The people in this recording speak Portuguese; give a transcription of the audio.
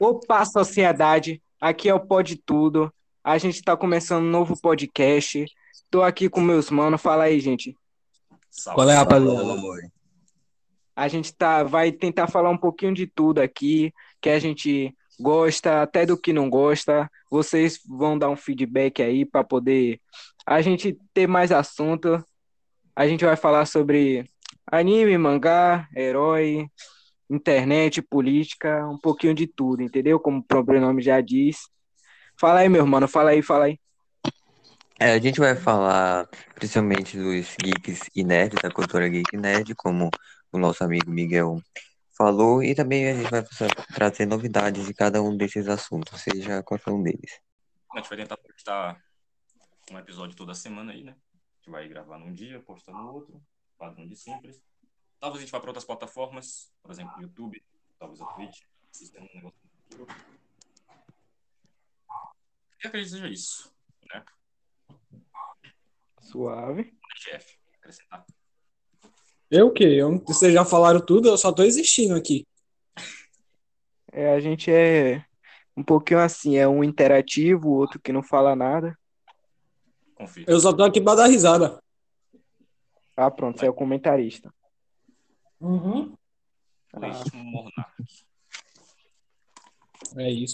Opa, sociedade! Aqui é o Pode Tudo. A gente está começando um novo podcast. Tô aqui com meus manos. Fala aí, gente. Salve, Qual é, rapaziada? A gente tá, vai tentar falar um pouquinho de tudo aqui, que a gente gosta, até do que não gosta. Vocês vão dar um feedback aí para poder a gente ter mais assunto. A gente vai falar sobre anime, mangá, herói, internet, política, um pouquinho de tudo, entendeu? Como o próprio nome já diz. Fala aí, meu mano, fala aí, fala aí. É, a gente vai falar principalmente dos geeks e nerds, da cultura geek e nerd, como o nosso amigo Miguel falou, e também a gente vai tra- trazer novidades de cada um desses assuntos, seja qualquer um deles. A gente vai tentar postar um episódio toda semana aí, né? A gente vai gravar num dia, postar no outro, padrão de simples. Talvez a gente vá para outras plataformas, por exemplo, YouTube, talvez a Twitch, isso é um negócio futuro. E acredito que seja isso, né? Suave. Chefe, acrescentar. Eu o quê? Eu, vocês já falaram tudo, eu só tô existindo aqui. É, a gente é um pouquinho assim, é um interativo, o outro que não fala nada. Confio. Eu só tô aqui pra dar risada. Ah, pronto, você é o comentarista. Uhum. Monarca. É isso.